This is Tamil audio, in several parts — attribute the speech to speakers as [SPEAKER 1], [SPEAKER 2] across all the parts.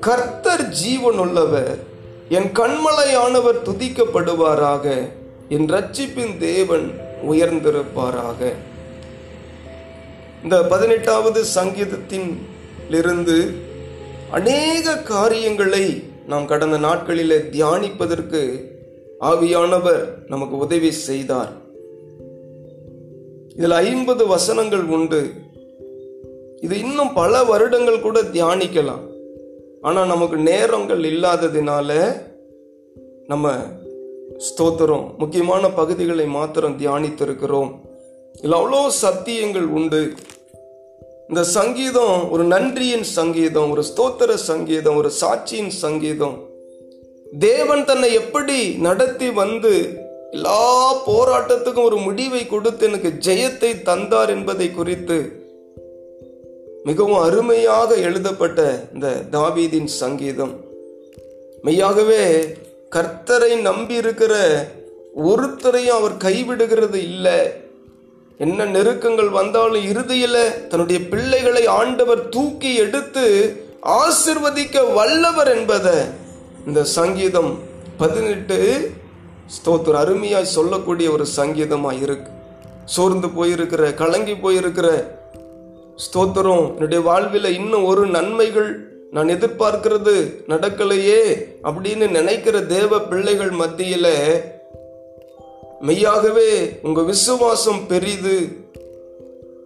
[SPEAKER 1] கர்த்தர் ஜீவன் உள்ளவர் என் கண்மலையானவர் துதிக்கப்படுவாராக என் ரட்சிப்பின் தேவன் உயர்ந்திருப்பாராக. இந்த பதினெட்டாவது சங்கீதத்தின் இருந்து அநேக காரியங்களை நாம் கடந்த நாட்களில் தியானிப்பதற்கு ஆவியானவர் நமக்கு உதவி செய்தார். இதில் ஐம்பது வசனங்கள் உண்டு. இது இன்னும் பல வருடங்கள் கூட தியானிக்கலாம். ஆனால் நமக்கு நேரங்கள் இல்லாததினால நம்ம ஸ்தோத்திரம் முக்கியமான பகுதிகளை மாத்திரம் தியானித்திருக்கிறோம். இதில் அவ்வளோ சத்தியங்கள் உண்டு. இந்த சங்கீதம் ஒரு நன்றியின் சங்கீதம் ஒரு ஸ்தோத்திர சங்கீதம் ஒரு சாட்சியின் சங்கீதம். தேவன் தன்னை எப்படி நடத்தி வந்து எல்லா போராட்டத்துக்கும் ஒரு முடிவை கொடுத்து எனக்கு ஜெயத்தை தந்தார் என்பதை குறித்து மிகவும் அருமையாக எழுதப்பட்ட இந்த தாவீதின் சங்கீதம். மெய்யாகவே கர்த்தரை நம்பி இருக்கிற ஒருத்தரையும் அவர் கைவிடுகிறது இல்லை. என்ன நெருக்கங்கள் வந்தாலும் இறுதியில் தன்னுடைய பிள்ளைகளை ஆண்டவர் தூக்கி எடுத்து ஆசிர்வதிக்க வல்லவர் என்பதை இந்த சங்கீதம் பதினெட்டு ஸ்தோத்திர அருமையாய் சொல்லக்கூடிய ஒரு சங்கீதமாக இருக்கு. சோர்ந்து போயிருக்கிற கலங்கி போயிருக்கிற ஸ்தோத்திரம். என்னுடைய வாழ்வில் இன்னும் ஒரு நன்மைகள் நான் எதிர்பார்க்கிறது நடக்கலையே அப்படின்னு நினைக்கிற தேவ பிள்ளைகள் மத்தியில மெய்யாகவே உங்க விசுவாசம் பெரிது.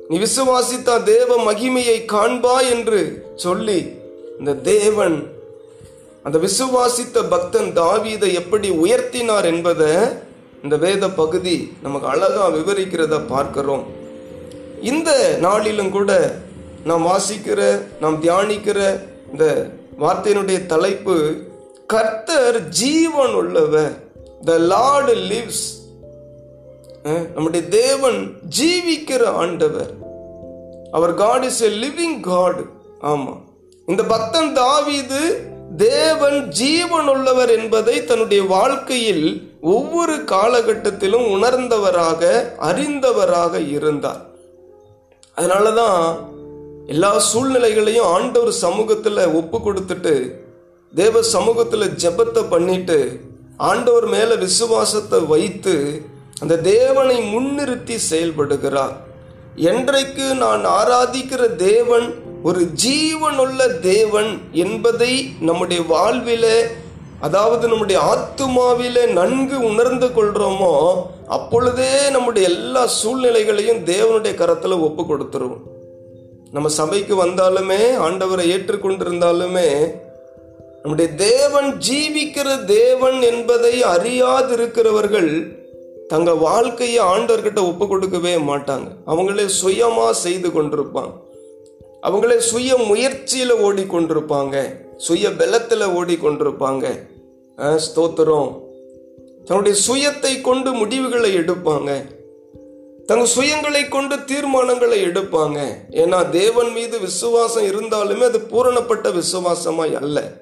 [SPEAKER 1] நீ விசுவாசித்தா தேவ மகிமையை காண்பா என்று சொல்லி இந்த தேவன் அந்த விசுவாசித்த பக்தன் தாவீதை எப்படி உயர்த்தினார் என்பதை இந்த வேத பகுதி நமக்கு அழகா விவரிக்கிறத பார்க்கிறோம். இந்த நாளிலும் கூட நாம் வாசிக்கிற நாம் தியானிக்கிற இந்த வார்த்தையினுடைய தலைப்பு கர்த்தர் ஜீவன் உள்ளவர் த லார்டு லிவ்ஸ் நம்முடைய தேவன் ஜீவிக்கிற ஆண்டவர். அவர் God is a living God ஆமா. இந்த பக்தன் தாவீது தேவன் ஜீவன் உள்ளவர் என்பதை தன்னுடைய வாழ்க்கையில் ஒவ்வொரு காலகட்டத்திலும் உணர்ந்தவராக அறிந்தவராக இருந்தார். அதனாலதான் எல்லா சூழ்நிலைகளையும் ஆண்டவர் சமூகத்தில் ஒப்பு கொடுத்துட்டு தேவ சமூகத்தில் ஜெபத்தை பண்ணிட்டு ஆண்டவர் மேலே விசுவாசத்தை வைத்து அந்த தேவனை முன்னிறுத்தி செயல்படுகிறார். என்றைக்கு நான் ஆராதிக்கிற தேவன் ஒரு ஜீவனுள்ள தேவன் என்பதை நம்முடைய வாழ்வில அதாவது நம்முடைய ஆத்துமாவில நன்கு உணர்ந்து கொள்றோமோ அப்பொழுதே நம்முடைய எல்லா சூழ்நிலைகளையும் தேவனுடைய கரத்துல ஒப்பு கொடுத்துருவோம் நம்ம சபைக்கு வந்தாலுமே ஆண்டவரை ஏற்றுக்கொண்டிருந்தாலுமே நம்முடைய தேவன் ஜீவிக்கிற தேவன் என்பதை அறியாதிருக்கிறவர்கள் தங்க வாழ்க்கையை ஆண்டவர்கிட்ட ஒப்பு கொடுக்கவே மாட்டாங்க. அவங்களே சுயமா செய்து கொண்டிருப்பாங்க. அவங்களே சுய முயற்சியில ஓடிக்கொண்டிருப்பாங்க. சுய பலத்தில் ஓடிக்கொண்டிருப்பாங்க ஸ்தோத்திரம். தன்னுடைய சுயத்தை கொண்டு முடிவுகளை எடுப்பாங்க. தங்க சுயங்களை கொண்டு தீர்மானங்களை எடுப்பாங்க. ஏன்னா தேவன் மீது விசுவாசம் இருந்தாலுமே அது பூரணப்பட்ட விசுவாசமாய் அல்ல.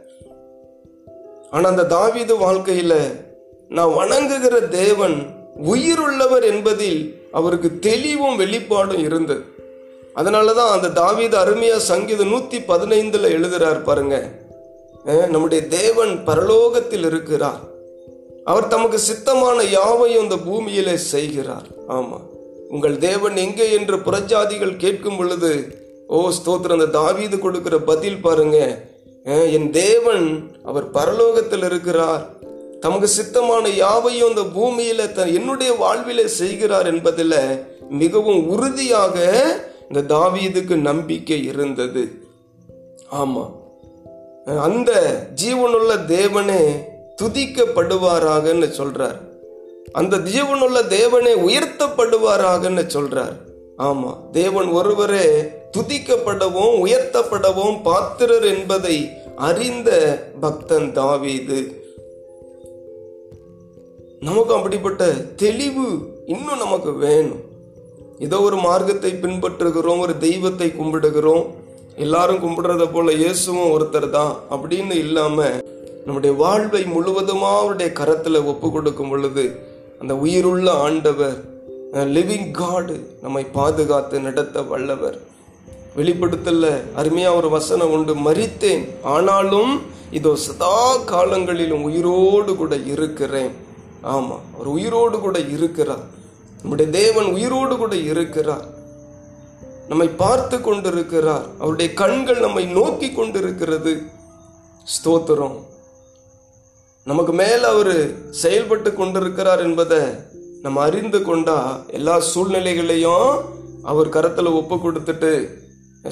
[SPEAKER 1] ஆனா அந்த தாவீது வாழ்க்கையில நான் வணங்குகிற தேவன் உயிருள்ளவர் என்பதில் அவருக்கு தெளிவும் வெளிப்பாடும் இருந்தது. அதனாலதான் அந்த தாவீது அருமையா சங்கீதம் நூத்தி பதினைந்துல எழுதுறார் பாருங்க. நம்முடைய தேவன் பரலோகத்தில் இருக்கிறார். அவர் தமக்கு சித்தமான யாவையும் இந்த பூமியிலே செய்கிறார். ஆமா. உங்கள் தேவன் எங்கே என்று புறஜாதிகள் கேட்கும் பொழுது ஓ ஸ்தோத்திரம் அந்த தாவீது கொடுக்கிற பதில் பாருங்க. என் தேவன் அவர் பரலோகத்தில் இருக்கிறார். தமக்கு சித்தமான யாவையும் இந்த பூமியில என்னுடைய வாழ்வில செய்கிறார் என்பதில் மிகவும் உறுதியாக இந்த தாவீதுக்கு நம்பிக்கை இருந்தது. ஆமா. அந்த ஜீவனுள்ள தேவனே துதிக்கப்படுவாராகன்னு சொல்றார். அந்த ஜீவனுள்ள தேவனே உயர்த்தப்படுவாராகன்னு சொல்றார். ஆமா தேவன் ஒருவரே துதிக்கப்படவும் உயர்த்தப்படவும் பாத்திரர் என்பதை அறிந்த பக்தன் தாவீது. நமக்கு அப்படிப்பட்ட தெளிவு இன்னும் நமக்கு வேணும். ஏதோ ஒரு மார்க்கத்தை பின்பற்றுகிறோம் ஒரு தெய்வத்தை கும்பிடுகிறோம் எல்லாரும் கும்பிடுறத போல இயேசுவும் ஒருத்தர் தான் அப்படின்னு இல்லாம நம்முடைய வாழ்வை முழுவதுமா அவருடைய கரத்துல ஒப்பு கொடுக்கும் பொழுது அந்த உயிருள்ள ஆண்டவர் லிவிங் காடு நம்மை பாதுகாத்து நடத்த வல்லவர். வெளிப்படுத்தல அருமையா ஒரு வசனம் உண்டு மறித்தேன் ஆனாலும் இதோ சதா காலங்களிலும் உயிரோடு கூட இருக்கிறேன். ஆமா அவர் உயிரோடு கூட இருக்கிறார். நம்முடைய தேவன் உயிரோடு கூட இருக்கிறார். நம்மை பார்த்து கொண்டிருக்கிறார். அவருடைய கண்கள் நம்மை நோக்கி கொண்டிருக்கிறது. ஸ்தோத்திரம். நமக்கு மேல் அவர் செயல்பட்டு கொண்டிருக்கிறார் என்பதை நம்ம அறிந்து கொண்டா எல்லா சூழ்நிலைகளையும் அவர் கரத்தில் ஒப்பு கொடுத்துட்டு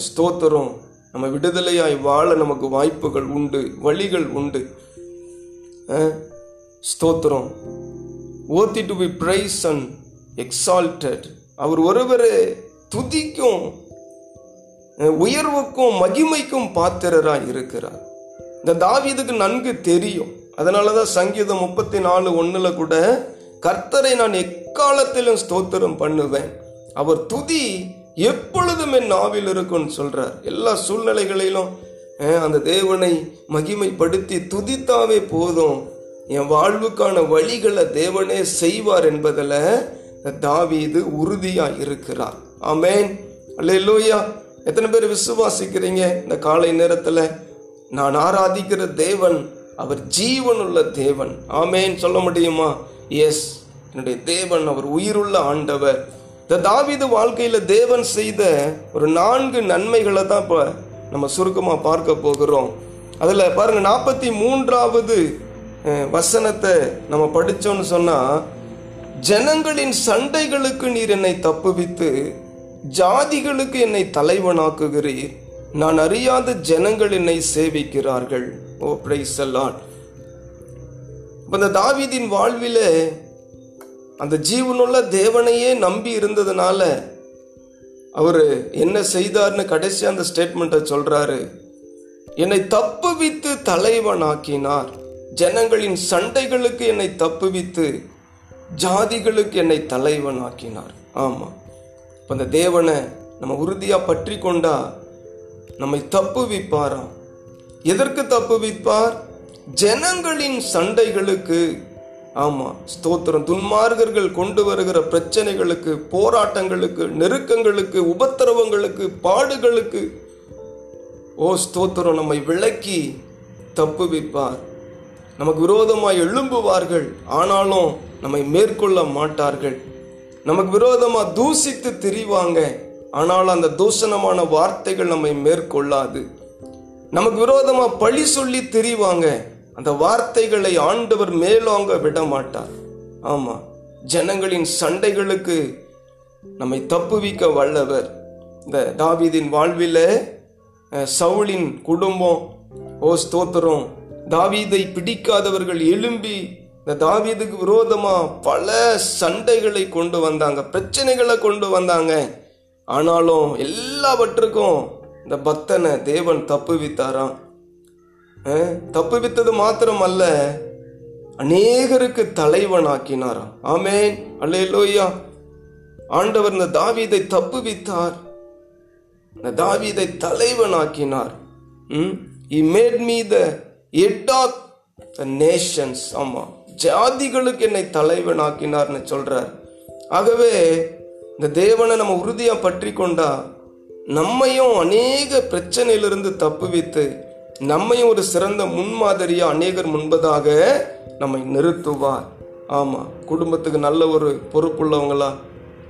[SPEAKER 1] ஸ்தோத்திரம். நம்ம விடுதலையாய் வாழ நமக்கு வாய்ப்புகள் உண்டு வழிகள் உண்டு. ஸ்தோத்திரம். Worthy to be praise and exalted அவர் ஒருவரே துதிக்கும் உயர்வுக்கும் மகிமைக்கும் பாத்திரராக இருக்கிறார். இந்த தாவீதுக்கு நன்கு தெரியும். அதனாலதான் சங்கீதம் முப்பத்தி நாலு ஒன்றில் கூட கர்த்தரை நான் எக்காலத்திலும் ஸ்தோத்திரம் பண்ணுவேன். அவர் துதி எப்பொழுதும் என் நாவில் இருக்கும்னு சொல்கிறார் எல்லா சூழ்நிலைகளிலும் அந்த தேவனை மகிமைப்படுத்தி துதித்தாவே போதும். என் வாழ்வுக்கான வழிகளை தேவனே செய்வார் என்பதில் தாவிது உறுதியாக இருக்கிறார். ஆமேன். ஆமென் அல்லேலூயா. எத்தனை பேர் விசுவாசிக்கிறீங்க? இந்த காலை நேரத்தில் நான் ஆராதிக்கிற தேவன் அவர் ஜீவனுள்ள தேவன். ஆமேன். சொல்ல முடியுமா? எஸ் என்னுடைய தேவன் அவர் உயிருள்ள ஆண்டவர். இந்த தாவிது வாழ்க்கையில் தேவன் செய்த ஒரு நான்கு நன்மைகளை தான் இப்போ நம்ம சுருக்கமாக பார்க்க போகிறோம். அதில் பாருங்க நாற்பத்தி மூன்றாவது வசனத்தை நம்ம படித்தோம்னு சொன்னால் ஜனங்களின் சண்டைகளுக்கு நீர் என்னை தப்புவித்து ஜாதிகளுக்கு என்னை தலைவனாக்குகிறீர். நான் அறியாத ஜனங்கள் என்னை சேவிக்கிறார்கள் ஓ பிரைஸ் லார்ட். இப்ப இந்த தாவீதின் வாழ்விலே அந்த ஜீவனுள்ள தேவனையே நம்பி இருந்ததுனால அவர் என்ன செய்தார்னு கடைசி அந்த ஸ்டேட்மெண்ட்டை சொல்றாரு. என்னை தப்புவித்து தலைவனாக்கினார். ஜனங்களின் சண்டைகளுக்கு என்னை தப்புவித்து ஜாதிகளுக்கு என்னை தலைவனாக்கினார். ஆமாம் இப்போ அந்த தேவனை நம்ம உறுதியாக பற்றி கொண்டா நம்மை தப்புவிப்பாராம் எதற்கு தப்பு விற்பார்? ஜனங்களின் சண்டைகளுக்கு ஆமாம் ஸ்தோத்திரம் துன்மார்கர்கள் கொண்டு வருகிற பிரச்சனைகளுக்கு போராட்டங்களுக்கு நெருக்கங்களுக்கு உபத்திரவங்களுக்கு பாடுகளுக்கு ஓ ஸ்தோத்திரம் நம்மை விளக்கி தப்புவிப்பார் நமக்கு விரோதமாக எழும்புவார்கள் ஆனாலும் நம்மை மேற்கொள்ள மாட்டார்கள். நமக்கு விரோதமாக தூசித்து திரிவாங்க. ஆனால் அந்த தூஷணமான வார்த்தைகள் நம்மை மேற்கொள்ளாது. நமக்கு விரோதமாக பழி சொல்லி திரிவாங்க. அந்த வார்த்தைகளை ஆண்டவர் மேலோங்க விட மாட்டார் ஆமாம் ஜனங்களின் சண்டைகளுக்கு நம்மை தப்புவிக்க வல்லவர். இந்த தாவிதின் வாழ்விலே சவுளின் குடும்பம் ஓ ஸ்தோத்திரம் தாவீதை பிடிக்காதவர்கள் எழும்பி இந்த தாவீதுக்கு விரோதமாக பல சண்டைகளை கொண்டு வந்தாங்க பிரச்சனைகளை கொண்டு வந்தாங்க. ஆனாலும் எல்லாவற்றுக்கும் இந்த பக்தனை தேவன் தப்புவித்தாராம் தப்புவித்தது மாத்திரம் அல்ல அநேகருக்கு தலைவனாக்கினாராம். ஆமேன். லோய்யா ஆண்டவர் இந்த தாவீதை தப்புவித்தார் இந்த தாவீதை தலைவனாக்கினார். He made me the head of the nations ஆமாம் ஜாதிகளுக்கு என்னை தலைவனாக்கினார்னு சொல்றார். ஆகவே இந்த தேவனை நம்ம உறுதியாக பற்றி கொண்டா நம்மையும் அநேக பிரச்சனையிலிருந்து தப்புவித்து நம்மையும் ஒரு சிறந்த முன்மாதிரியாக அநேகர் முன்பதாக நம்மை நிறுத்துவார். ஆமாம் குடும்பத்துக்கு நல்ல ஒரு பொறுப்புள்ளவங்களா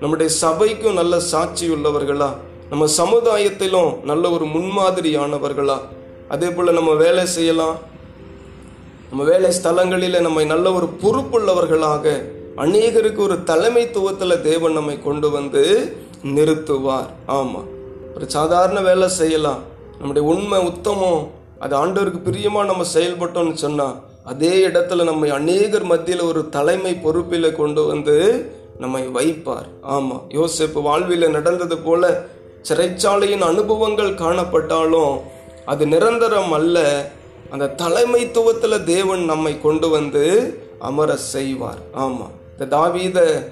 [SPEAKER 1] நம்முடைய சபைக்கும் நல்ல சாட்சி உள்ளவர்களா நம்ம சமுதாயத்திலும் நல்ல ஒரு முன்மாதிரியானவர்களா அதே போல் நம்ம வேலை செய்யலாம் நம்ம வேலை ஸ்தலங்களில் நம்மை நல்ல ஒரு பொறுப்புள்ளவர்களாக அநேகருக்கு ஒரு தலைமைத்துவத்தில் தேவன் நம்மை கொண்டு வந்து நிறுத்துவார். ஆமாம் ஒரு சாதாரண வேலை செய்யலாம். நம்முடைய உண்மை உத்தமம் அது ஆண்டவருக்கு பிரியமாக நம்ம செயல்பட்டோம்னு சொன்னால் அதே இடத்துல நம்மை அநேகர் மத்தியில் ஒரு தலைமை பொறுப்பில் கொண்டு வந்து நம்மை வைப்பார். ஆமாம் யோசிப்பு வாழ்வில் நடந்தது போல சிறைச்சாலையின் அனுபவங்கள் காணப்பட்டாலும் அது நிரந்தரம் அல்ல. அந்த தலைமைத்துவத்துல தேவன் நம்மை கொண்டு வந்து அமர செய்வார். ஆமாம் இந்த தாவீத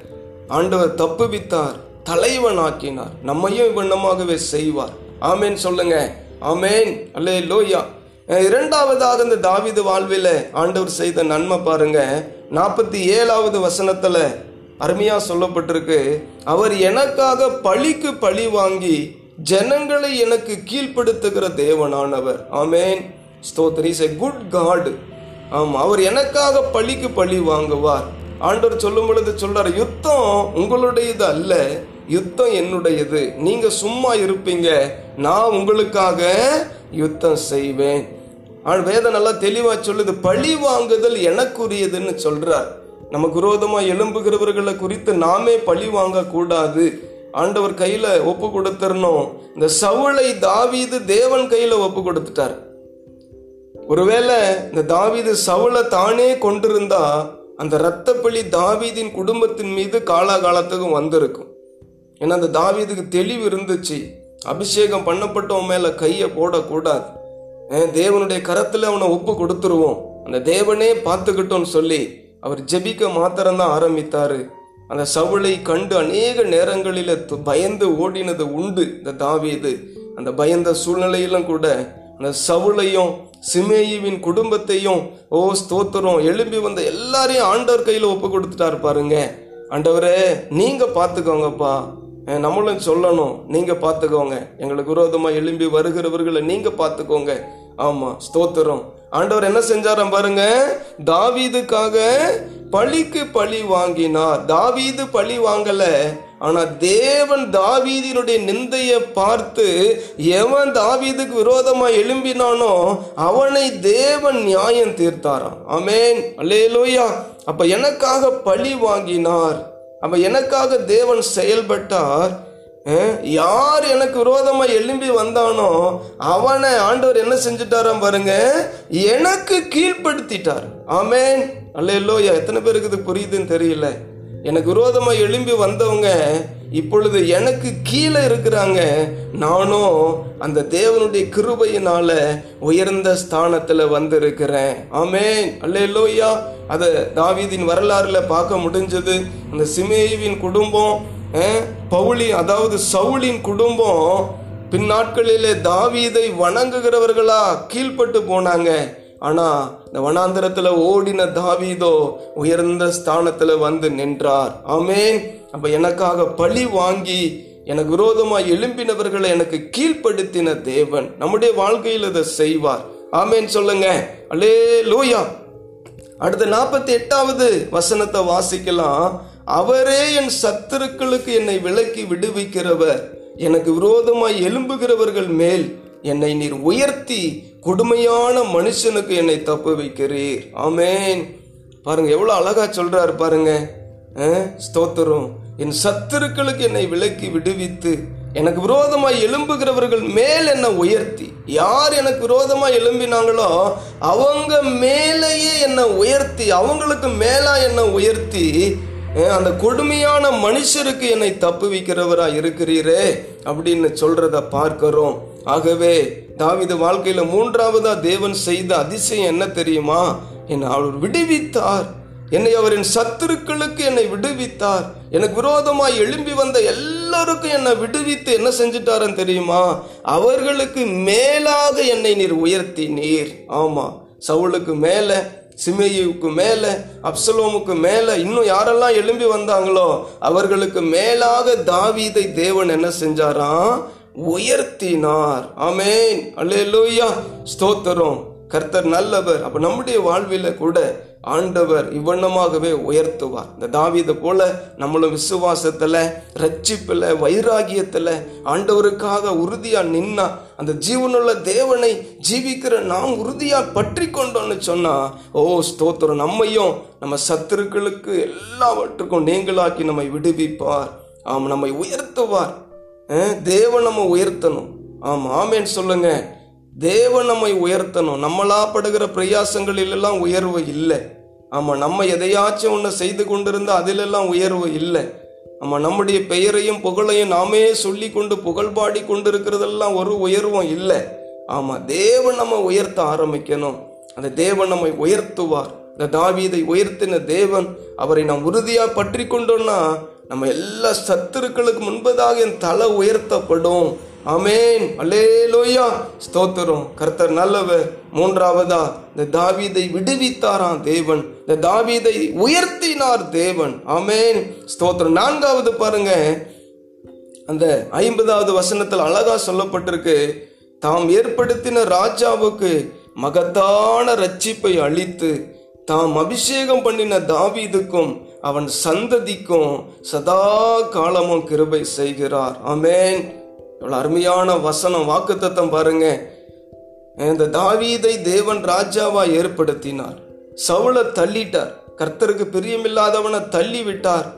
[SPEAKER 1] ஆண்டவர் தப்புவித்தார் தலைவனாக்கினார். நம்மையும் இவ்வண்ணமாகவே செய்வார். ஆமேன் சொல்லுங்க. ஆமேன். அல்லே லோயா இரண்டாவதாக இந்த தாவிது வாழ்வில் ஆண்டவர் செய்த நன்மை பாருங்க. நாற்பத்தி ஏழாவது வசனத்துல அருமையாக சொல்லப்பட்டிருக்கு. அவர் எனக்காக பழிக்கு பழி வாங்கி ஜனங்களை எனக்கு கீழ்ப்படுத்துகிற தேவனானவர். ஆமேன். ஸ்தோத்திரி. இஸ் எ குட் காடு ஆமாம் அவர் எனக்காக பழிக்கு பழி வாங்குவார். ஆண்டவர் சொல்லும் பொழுது சொல்றார் யுத்தம் உங்களுடையது அல்ல யுத்தம் என்னுடையது. நீங்க சும்மா இருப்பீங்க நான் உங்களுக்காக யுத்தம் செய்வேன். ஆனால் வேதம் நல்லா தெளிவா சொல்லுது பழி வாங்குதல் எனக்குரியதுன்னு சொல்றார். நமக்கு விரோதமா எழும்புகிறவர்களை குறித்து நாமே பழி வாங்க கூடாது ஆண்டவர் கையில ஒப்பு கொடுத்துடணும் இந்த சவுளை தாவீது தேவன் கையில ஒப்பு கொடுத்துட்டார். ஒருவேளை இந்த தாவீது சவுளை தானே கொண்டிருந்தா அந்த இரத்தப்பழி தாவீதின் குடும்பத்தின் மீது காலாகாலத்துக்கும் வந்திருக்கும். ஏன்னா அந்த தாவீதுக்கு தெளிவு இருந்துச்சு. அபிஷேகம் பண்ணப்பட்டவன் மேலே கையை போடக்கூடாது. தேவனுடைய கரத்தில் அவனை ஒப்பு கொடுத்துருவோம். அந்த தேவனே பார்த்துக்கிட்டோன்னு சொல்லி அவர் ஜெபிக்க மாத்திரம்தான் ஆரம்பித்தாரு. அந்த சவுளை கண்டு அநேக நேரங்களில் பயந்து ஓடினது உண்டு இந்த தாவீது. அந்த பயந்த சூழ்நிலையிலும் கூட சவுளையும் சிமேயுவின் குடும்பத்தையும் ஓ ஸ்தோத்திரம் எழும்பி வந்த எல்லாரையும் ஆண்டவர் கையில் ஒப்பு கொடுத்துட்டாரு பாருங்க. ஆண்டவரே நீங்க பாத்துக்கோங்கப்பா. நம்மளும் சொல்லணும். நீங்க பாத்துக்கோங்க. எங்களுக்கு விரோதமா எழும்பி வருகிறவர்களை நீங்க பாத்துக்கோங்க. ஆமா ஸ்தோத்திரம். ஆண்டவர் என்ன செஞ்சாராம் பாருங்க? தாவீதுக்காக பழிக்கு பழி வாங்கினார் தாவீது பழி வாங்கல. ஆனா தேவன் தாவீதினுடைய நிந்தைய பார்த்து எவன் தாவீதுக்கு விரோதமா எழும்பினானோ அவனை தேவன் நியாயம் தீர்த்தாராம். அமேன் அல்லேலூயா. அப்ப எனக்காக பழி வாங்கினார். அப்ப எனக்காக தேவன் செயல்பட்டார். யார் எனக்கு விரோதமா எழும்பி வந்தானோ அவனை ஆண்டவர் என்ன செஞ்சுட்டாராம் பாருங்க? எனக்கு கீழ்ப்படுத்திட்டார். ஆமென். அல்லேலூயா. எத்தனை பேருக்கு இது புரியுதுன்னு தெரியல. எனக்கு விரோதமா எழும்பி வந்தவங்க இப்பொழுது எனக்கு கீழே இருக்கிறாங்க. நானும் அந்த தேவனுடைய கிருபையினால உயர்ந்த ஸ்தானத்துல வந்திருக்கிறேன். அல்ல அல்லேலூயா. அதை தாவீதின் வரலாறுல பார்க்க முடிஞ்சது. அந்த சிமேவின் குடும்பம் பவுளி அதாவது சவுளின் குடும்பம் பின்னாட்களிலே தாவீதை வணங்குகிறவர்களா கீழ்ப்பட்டு போனாங்க. ஆனா இந்த வனாந்திரத்தில் ஓடின தாவீதோ உயர்ந்த ஸ்தானத்துல வந்து நின்றார். ஆமேன். அப்ப எனக்காக பழி வாங்கி எனக்கு விரோதமாக எழும்பினவர்களை எனக்கு கீழ்ப்படுத்தின தேவன் நம்முடைய வாழ்க்கையில் இதை செய்வார். ஆமேன் சொல்லுங்க. அலே லூயா அடுத்த நாற்பத்தி எட்டாவது வசனத்தை வாசிக்கலாம். அவரே என் சத்துருக்களுக்கு என்னை விலக்கி விடுவிக்கிறவர். எனக்கு விரோதமாய் எழும்புகிறவர்கள் மேல் என்னை நீர் உயர்த்தி கொடுமையான மனுஷனுக்கு என்னை தப்பு வைக்கிறீர். ஆமேன். பாருங்க எவ்வளோ அழகா சொல்றாரு பாருங்க. ஸ்தோத்திரம். என் சத்துருக்களுக்கு என்னை விலக்கி விடுவித்து எனக்கு விரோதமாக எழும்புகிறவர்கள் மேல் என்னை உயர்த்தி. யார் எனக்கு விரோதமாக எழும்பினாங்களோ அவங்க மேலேயே என்னை உயர்த்தி அவங்களுக்கு மேலாக என்னை உயர்த்தி அந்த கொடுமையான மனுஷருக்கு என்னை தப்புவிக்கிறவரா இருக்கிறீரே அப்படின்னு சொல்றத பார்க்கிறோம். ஆகவே தாவிது வாழ்க்கையில மூன்றாவதா தேவன் செய்த அதிசயம் என்ன தெரியுமா? என்னை அவர் விடுவித்தார். என்னை அவரின் சத்துருக்களுக்கு என்னை விடுவித்தார். எனக்கு விரோதமாய் எழும்பி வந்த எல்லாருக்கும் என்னை விடுவித்து என்ன செஞ்சிட்டாருன்னு தெரியுமா? அவர்களுக்கு மேலாக என்னை நீர் உயர்த்தி நீர் ஆமா சவுளுக்கு மேலே சிமேயுக்கு மேலே அப்சலோமுக்கு மேலே இன்னும் யாரெல்லாம் எழும்பி வந்தாங்களோ அவர்களுக்கு மேலாக தாவீதை தேவன் என்ன செஞ்சாராம்? உயர்த்தினார். ஆமேன். அல்லேலூயா. ஸ்தோத்திரம். கர்த்தர் நல்லவர். அப்போ நம்முடைய வாழ்வில கூட ஆண்டவர் இவ்வண்ணமாகவே உயர்த்துவார். இந்த தாவிதை போல நம்மளும் விசுவாசத்துல ரட்சிப்பில் வைராகியத்தில் ஆண்டவருக்காக உறுதியாக நின்னா அந்த ஜீவனுள்ள தேவனை ஜீவிக்கிற நாம் உறுதியாக பற்றி கொண்டோன்னு சொன்னா ஓ ஸ்தோத்திரம். நம்மையும் நம்ம சத்துருக்களுக்கு எல்லாவற்றுக்கும் நீங்களாக்கி நம்மை விடுவிப்பார். ஆம் நம்மை உயர்த்துவார். தேவன் நம்ம உயர்த்தணும். ஆமாம் ஆமேன்னு சொல்லுங்கள் தேவன் நம்மை உயர்த்தணும். நம்மளா படுகிற பிரயாசங்களில் எல்லாம் உயர்வு இல்லை. ஆமா நம்ம எதையாச்சும் ஒன்று செய்து கொண்டிருந்தா அதிலெல்லாம் உயர்வு இல்லை. ஆமா நம்முடைய பெயரையும் புகழையும் நாமே சொல்லி கொண்டு புகழ் பாடி கொண்டிருக்கிறதெல்லாம் ஒரு உயர்வும் இல்லை. ஆமா தேவன் நம்ம உயர்த்த ஆரம்பிக்கணும். அந்த தேவன் நம்மை உயர்த்துவார். இந்த தாவீதை உயர்த்தின தேவன் அவரை நாம் உறுதியாக பற்றி கொண்டோம்னா நம்ம எல்லா சத்துருக்களுக்கு முன்பதாக என் தலை உயர்த்தப்படும். ஆமென். அல்லேலூயா. ஸ்தோத்திரம். கர்த்தர் நல்லவர். மூன்றாவதா இந்த தாவீதை விடுவித்தாராம் தேவன். இந்த தாவீதை உயர்த்தினார் தேவன். அமேன் ஸ்தோத்திரம். நான்காவது பாருங்க. அந்த ஐம்பதாவது வசனத்தில் அழகா சொல்லப்பட்டிருக்கு. தாம் ஏற்படுத்தின ராஜாவுக்கு மகத்தான ரட்சிப்பை அளித்து தாம் அபிஷேகம் பண்ணின தாவீதுக்கும் அவன் சந்ததிக்கும் சதா காலமும் கிருபை செய்கிறார். அமேன் எவ்வளவு அருமையான வசனம் வாக்குத்தத்தம் பாருங்க. இந்த தாவீதை தேவன் ராஜாவா ஏற்படுத்தினார். சவுளை தள்ளிட்டார். கர்த்தருக்கு பிரியமில்லாதவனை தள்ளி விட்டார்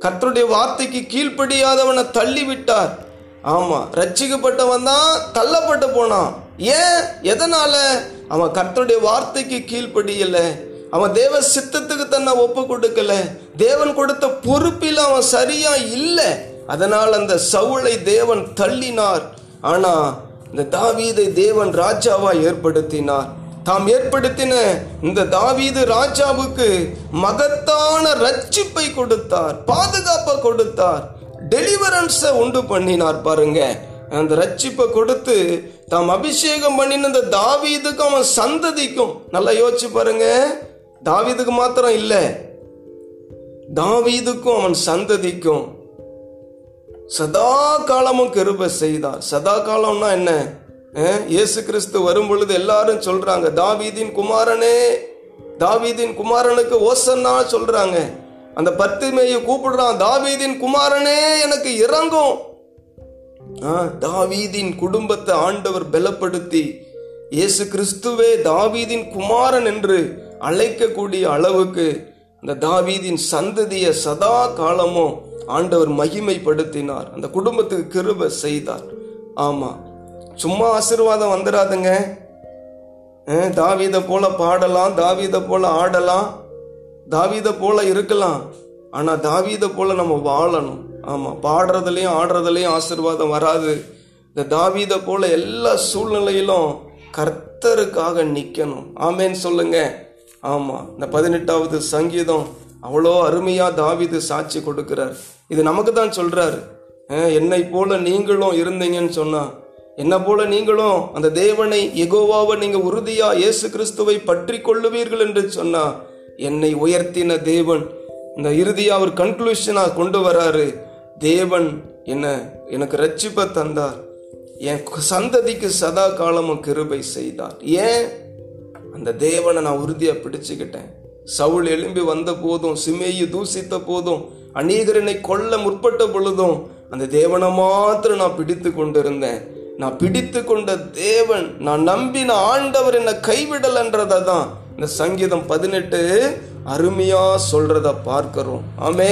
[SPEAKER 1] கர்த்தருடைய வார்த்தைக்கு கீழ்ப்படியாதவனை தள்ளி விட்டார் ஆமா ரட்சிக்கப்பட்டவன் தான் தள்ளப்பட்டு போனான். ஏன்? எதனால? அவன் கர்த்தருடைய வார்த்தைக்கு கீழ்ப்படியல. அவன் தேவ சித்தத்துக்கு தன்னை ஒப்பு கொடுக்கல. தேவன் கொடுத்த பொறுப்பில் அவன் சரியா இல்லை. அதனால் அந்த சவுளை தேவன் தள்ளினார். ஆனால் இந்த தாவீதை தேவன் ராஜாவாக ஏற்படுத்தினார். தாம் ஏற்படுத்தின இந்த தாவீது ராஜாவுக்கு மகத்தான ரட்சிப்பை கொடுத்தார் பாதுகாப்பை கொடுத்தார் டெலிவரன்ஸை உண்டு பண்ணினார் பாருங்க. அந்த ரட்சிப்பை கொடுத்து தாம் அபிஷேகம் பண்ணின இந்த தாவீதுக்கும் அவன் சந்ததிக்கும். நல்லா யோசிச்சு பாருங்க. தாவீதுக்கு மாத்திரம் இல்லை. தாவீதுக்கும் அவன் சந்ததிக்கும் சதா காலமும் கிருபை செய்தார். சதா காலம்னா என்ன? இயேசு கிறிஸ்து வரும் பொழுது எல்லாரும் சொல்றாங்க தாவீதின் குமாரனே தாவீதின் குமாரனுக்கு ஓசன்னா சொல்றாங்க. அந்த பத்துமையை கூப்பிடுறான் தாவீதின் குமாரனே எனக்கு இறங்கும். ஆ, தாவீதின் குடும்பத்தை ஆண்டவர் பலப்படுத்தி இயேசு கிறிஸ்துவே தாவீதின் குமாரன் என்று அழைக்கக்கூடிய அளவுக்கு அந்த தாவீதின் சந்ததியை சதா காலமும் ஆண்டவர் மகிமைப்படுத்தினார். அந்த குடும்பத்துக்கு கிருப செய்தார். ஆமா. சும்மா ஆசீர்வாதம் வந்துடாதுங்க தாவீதை போல பாடலாம் தாவீதை போல ஆடலாம் தாவீதை போல இருக்கலாம். ஆனா தாவீதை போல நம்ம வாழணும். ஆமா. பாடுறதுலயும் ஆடுறதுலயும் ஆசீர்வாதம் வராது. இந்த தாவீதை போல எல்லா சூழ்நிலையிலும் கர்த்தருக்காக நிற்கணும் ஆமேன்னு சொல்லுங்க. ஆமாம் இந்த பதினெட்டாவது சங்கீதம் அவ்வளோ அருமையாக தாவிது சாட்சி கொடுக்கிறார். இது நமக்கு தான் சொல்கிறார் என்னை போல நீங்களும் இருந்தீங்கன்னு சொன்னால் என்ன போல நீங்களும் அந்த தேவனை எகோவாவை நீங்கள் உறுதியாக இயேசு கிறிஸ்துவை பற்றி கொள்ளுவீர்கள் என்று சொன்னால் என்னை உயர்த்தின தேவன் இந்த இறுதியாக அவர் கன்க்ளூஷனாக கொண்டு வராரு. தேவன் என்ன எனக்கு ரட்சிப்பை தந்தார். என் சந்ததிக்கு சதா காலமும் கிருபை செய்தார். ஏன்? அந்த தேவனை நான் உறுதியாக பிடிச்சுக்கிட்டேன். சவுல் எழும்பி வந்த போதும் சிமையை தூசித்த போதும் அநேகரனை கொல்ல முற்பட்ட பொழுதும் அந்த தேவனை மாத்திரம் நான் பிடித்து கொண்டிருந்தேன். நான் பிடித்து கொண்ட தேவன் நான் நம்பின ஆண்டவர் என்னை கைவிடலன்றதை தான் இந்த சங்கீதம் பதினெட்டு அருமையா சொல்றத பார்க்கிறோம். ஆமே